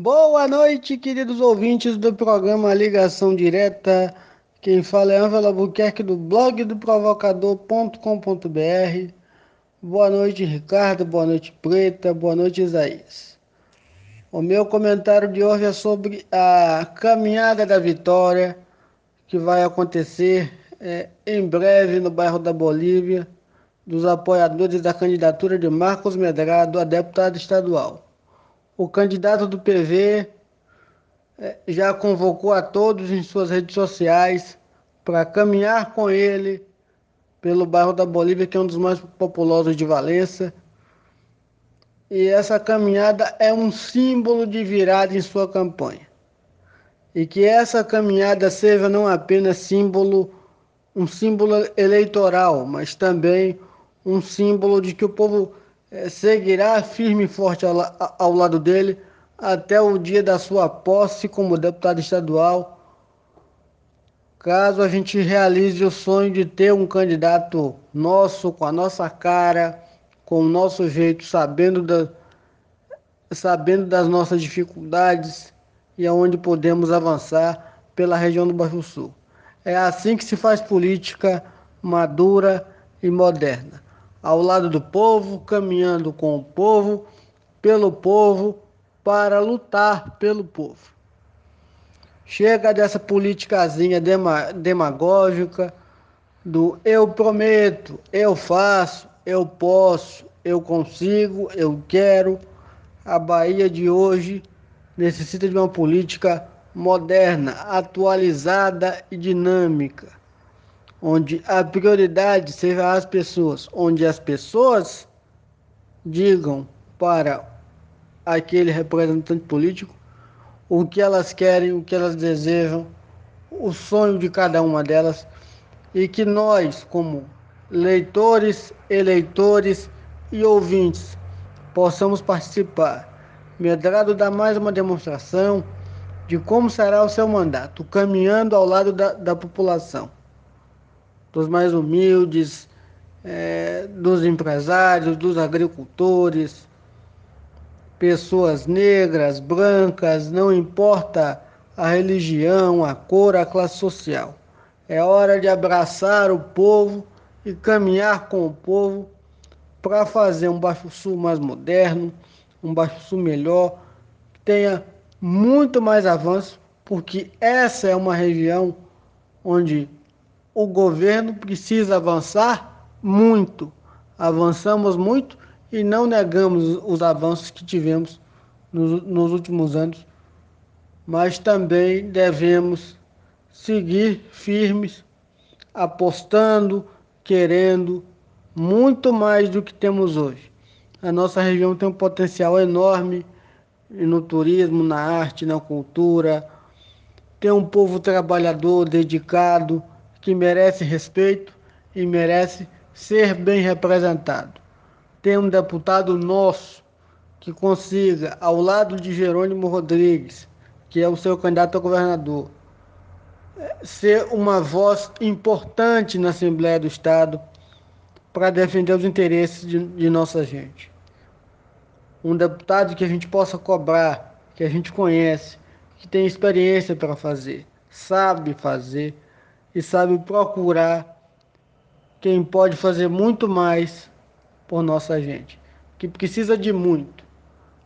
Boa noite, queridos ouvintes do programa Ligação Direta. Quem fala é Ângela Albuquerque do blog do provocador.com.br. Boa noite, Ricardo. Boa noite, Preta. Boa noite, Isaías. O meu comentário de hoje é sobre a caminhada da vitória que vai acontecer é, em breve no bairro da Bolívia, dos apoiadores da candidatura de Marcos Medrado a deputado estadual. O candidato do PV é, já convocou a todos em suas redes sociais para caminhar com ele pelo bairro da Bolívia, que é um dos mais populosos de Valença. E essa caminhada é um símbolo de virada em sua campanha. E que essa caminhada seja não apenas símbolo, um símbolo eleitoral, mas também um símbolo de que o povo seguirá firme e forte ao, ao lado dele até o dia da sua posse como deputado estadual, caso a gente realize o sonho de ter um candidato nosso, com a nossa cara, com o nosso jeito, sabendo, da, sabendo das nossas dificuldades e aonde podemos avançar pela região do Baixo Sul. É assim que se faz política madura e moderna ao lado do povo, caminhando com o povo, pelo povo, para lutar pelo povo. Chega dessa politicazinha demagógica do eu prometo, eu faço, eu posso, eu consigo, eu quero. A Bahia de hoje necessita de uma política moderna, atualizada e dinâmica onde a prioridade seja as pessoas, onde as pessoas digam para aquele representante político o que elas querem, o que elas desejam, o sonho de cada uma delas e que nós, como leitores, eleitores e ouvintes, possamos participar. Medrado dá mais uma demonstração de como será o seu mandato, caminhando ao lado da, da população dos mais humildes, é, dos empresários, dos agricultores, pessoas negras, brancas, não importa a religião, a cor, a classe social. É hora de abraçar o povo e caminhar com o povo para fazer um Baixo Sul mais moderno, um Baixo Sul melhor, que tenha muito mais avanço, porque essa é uma região onde o governo precisa avançar muito. Avançamos muito e não negamos os avanços que tivemos nos, nos últimos anos, mas também devemos seguir firmes, apostando, querendo muito mais do que temos hoje. A nossa região tem um potencial enorme no turismo, na arte, na cultura. Tem um povo trabalhador, dedicado, que merece respeito e merece ser bem representado. Tem um deputado nosso que consiga, ao lado de Jerônimo Rodrigues, que é o seu candidato a governador, ser uma voz importante na Assembleia do Estado para defender os interesses de, de nossa gente. Um deputado que a gente possa cobrar, que a gente conhece, que tem experiência para fazer, sabe fazer e sabe procurar quem pode fazer muito mais por nossa gente, que precisa de muito.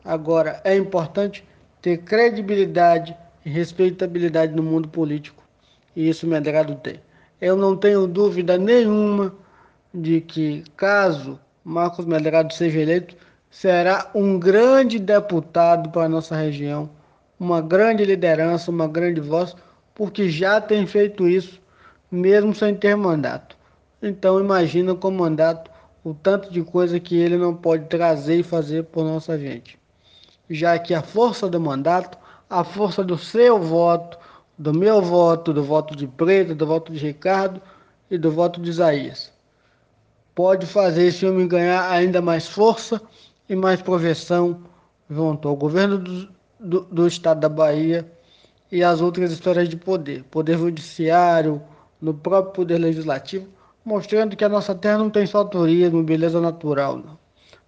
Agora, é importante ter credibilidade e respeitabilidade no mundo político, e isso Medrado tem. Eu não tenho dúvida nenhuma de que, caso Marcos Medrado seja eleito, será um grande deputado para a nossa região, uma grande liderança, uma grande voz, porque já tem feito isso mesmo sem ter mandato. Então imagina com mandato o tanto de coisa que ele não pode trazer e fazer por nossa gente. Já que a força do mandato, a força do seu voto, do meu voto, do voto de Preto, do voto de Ricardo e do voto de Isaías, pode fazer esse homem ganhar ainda mais força e mais projeção junto ao governo do, do, do estado da Bahia e as outras histórias de poder, poder judiciário, no próprio Poder Legislativo, mostrando que a nossa terra não tem só turismo, beleza natural, não.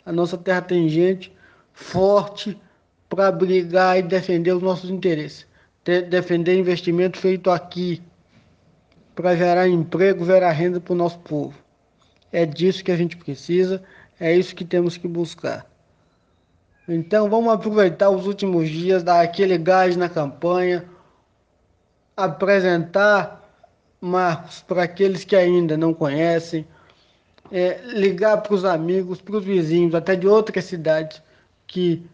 A nossa terra tem gente forte para brigar e defender os nossos interesses, defender investimento feito aqui para gerar emprego, gerar renda para o nosso povo. É disso que a gente precisa, é isso que temos que buscar. Então vamos aproveitar os últimos dias, dar aquele gás na campanha, apresentar Marcos para aqueles que ainda não conhecem, é, ligar para os amigos, para os vizinhos, até de outras cidades que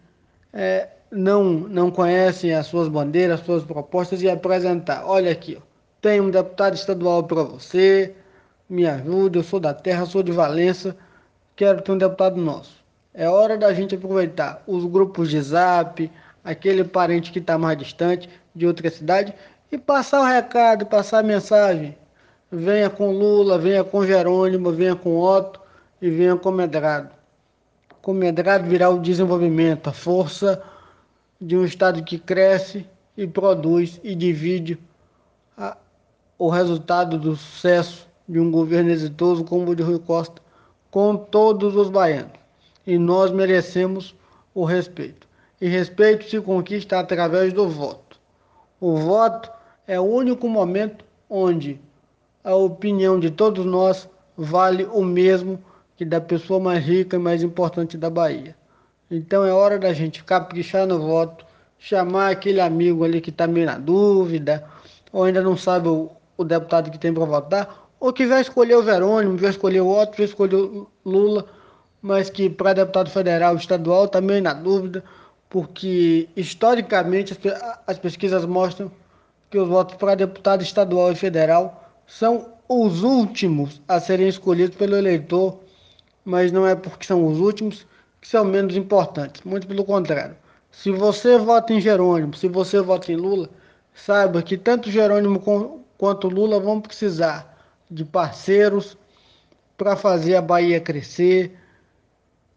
é, não, não conhecem as suas bandeiras, as suas propostas e apresentar. Olha aqui, ó, tem um deputado estadual para você, me ajude, eu sou da terra, sou de Valença, quero ter um deputado nosso. É hora da gente aproveitar os grupos de zap, aquele parente que está mais distante, de outra cidade, e passar o recado, passar a mensagem. Venha com Lula, venha com Jerônimo, venha com Otto e venha com Medrado. Com Medrado virá o desenvolvimento, a força de um Estado que cresce e produz e divide a, o resultado do sucesso de um governo exitoso como o de Rui Costa com todos os baianos e nós merecemos o respeito. E respeito se conquista através do voto. O voto é o único momento onde a opinião de todos nós vale o mesmo que da pessoa mais rica e mais importante da Bahia. Então é hora da gente caprichar no voto, chamar aquele amigo ali que está meio na dúvida, ou ainda não sabe o, o deputado que tem para votar, ou que vai escolher o Verônimo, vai escolher o Otto, vai escolher o Lula mas que para deputado federal estadual também na dúvida, porque historicamente as pesquisas mostram que os votos para deputado estadual e federal são os últimos a serem escolhidos pelo eleitor, mas não é porque são os últimos que são menos importantes, muito pelo contrário. Se você vota em Jerônimo, se você vota em Lula, saiba que tanto Jerônimo quanto Lula vão precisar de parceiros para fazer a Bahia crescer,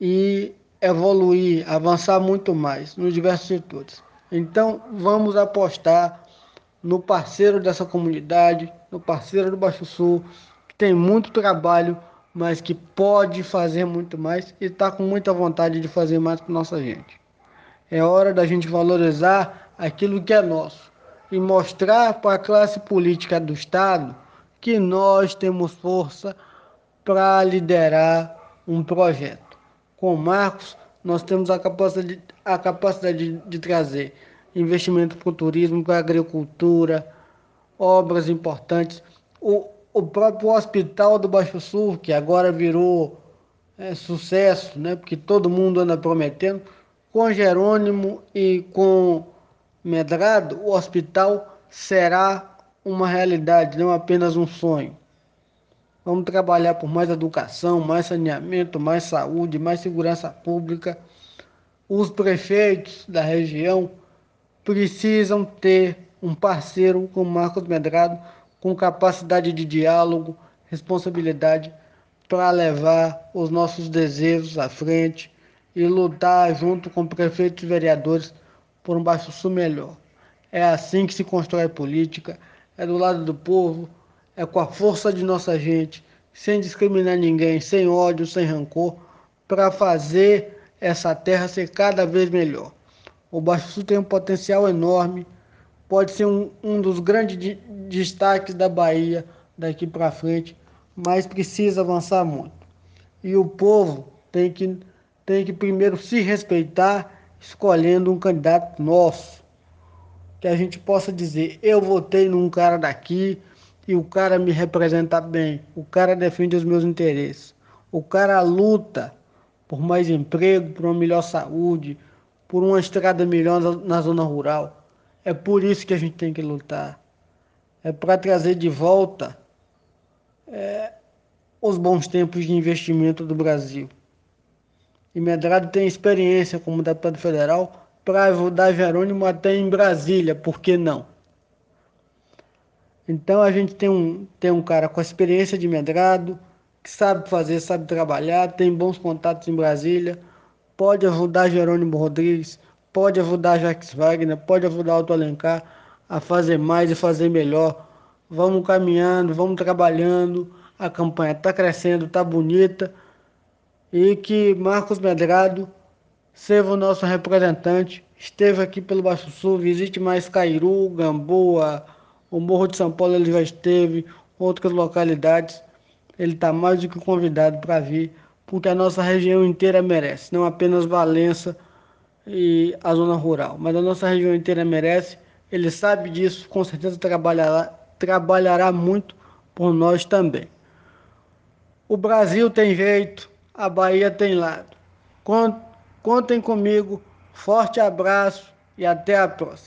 e evoluir, avançar muito mais nos diversos setores. Então, vamos apostar no parceiro dessa comunidade, no parceiro do Baixo Sul, que tem muito trabalho, mas que pode fazer muito mais e está com muita vontade de fazer mais com nossa gente. É hora da gente valorizar aquilo que é nosso e mostrar para a classe política do Estado que nós temos força para liderar um projeto com o Marcos, nós temos a capacidade, a capacidade de, de trazer investimento para o turismo, para a agricultura, obras importantes. O, o próprio Hospital do Baixo Sul, que agora virou é, sucesso, né, porque todo mundo anda prometendo, com Jerônimo e com Medrado, o hospital será uma realidade, não apenas um sonho. Vamos trabalhar por mais educação, mais saneamento, mais saúde, mais segurança pública. Os prefeitos da região precisam ter um parceiro como Marcos Medrado com capacidade de diálogo, responsabilidade para levar os nossos desejos à frente e lutar junto com prefeitos e vereadores por um Baixo Sul melhor. É assim que se constrói política, é do lado do povo, é com a força de nossa gente, sem discriminar ninguém, sem ódio, sem rancor, para fazer essa terra ser cada vez melhor. O Baixo Sul tem um potencial enorme, pode ser um, um dos grandes de, destaques da Bahia daqui para frente, mas precisa avançar muito. E o povo tem que, tem que primeiro se respeitar, escolhendo um candidato nosso, que a gente possa dizer: eu votei num cara daqui e o cara me representa bem, o cara defende os meus interesses, o cara luta por mais emprego, por uma melhor saúde, por uma estrada melhor na zona rural. É por isso que a gente tem que lutar. É para trazer de volta é, os bons tempos de investimento do Brasil. E Medrado tem experiência como deputado federal para ajudar Jerônimo até em Brasília, por que não? Então a gente tem um, tem um cara com experiência de medrado, que sabe fazer, sabe trabalhar, tem bons contatos em Brasília, pode ajudar Jerônimo Rodrigues, pode ajudar Jacques Wagner, pode ajudar Otto Alencar a fazer mais e fazer melhor. Vamos caminhando, vamos trabalhando, a campanha está crescendo, está bonita e que Marcos Medrado seja o nosso representante. Esteve aqui pelo Baixo Sul, visite mais Cairu, Gamboa, o Morro de São Paulo ele já esteve, outras localidades. Ele está mais do que convidado para vir, porque a nossa região inteira merece, não apenas Valença e a zona rural, mas a nossa região inteira merece. Ele sabe disso, com certeza trabalhará, trabalhará muito por nós também. O Brasil tem jeito, a Bahia tem lado. Contem comigo, forte abraço e até a próxima.